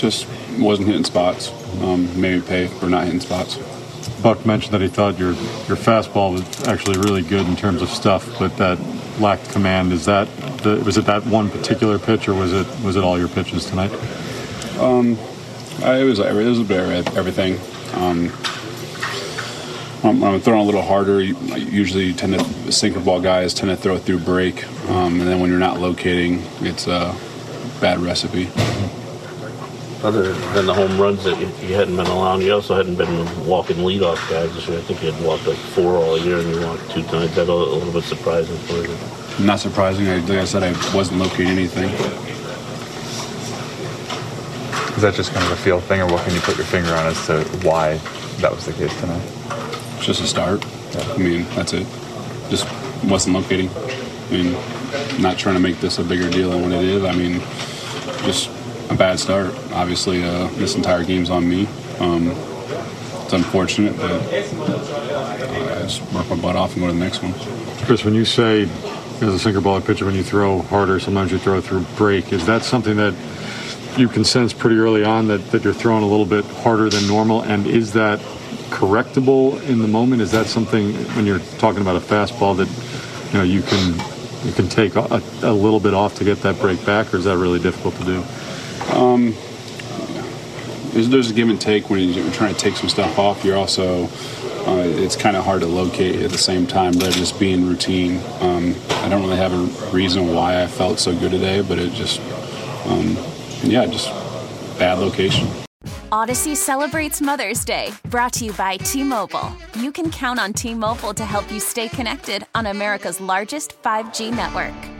just wasn't hitting spots. Um, maybe pay for not hitting spots. Buck mentioned that he thought your your fastball was actually really good in terms of stuff, but that lacked command. Is that the, was it that one particular pitch, or was it was it all your pitches tonight? Um, it was it was a bit of everything. Um, when I'm throwing a little harder, usually tend to sinker ball guys tend to throw through break, um, and then when you're not locating, it's a bad recipe. Other than the home runs that you hadn't been allowing, you also hadn't been walking leadoff guys this year. I think you had walked like four all year, and you walked two times. That a little bit surprising for you. Not surprising. I, like I said, I wasn't locating anything. Is that just kind of a feel thing, or what can you put your finger on as to why that was the case tonight? It's just a start. Yeah. I mean, that's it. Just wasn't locating. I mean, not trying to make this a bigger deal than what it is. I mean, just a bad start. Obviously, uh, this entire game's on me. Um, it's unfortunate, but uh, I just work my butt off and go to the next one. Chris, when you say as a sinker ball pitcher, when you throw harder, sometimes you throw through break. Is that something that you can sense pretty early on that, that you're throwing a little bit harder than normal? And is that correctable in the moment? Is that something when you're talking about a fastball that you know you can you can take a, a little bit off to get that break back, or is that really difficult to do? Um, there's, there's, a give and take when you're trying to take some stuff off. You're also uh, it's kind of hard to locate at the same time. But just being routine, um, I don't really have a reason why I felt so good today, but it just um, yeah, just bad location. Odyssey celebrates Mother's Day, brought to you by T Mobile. You can count on T Mobile to help you stay connected on America's largest 5G network.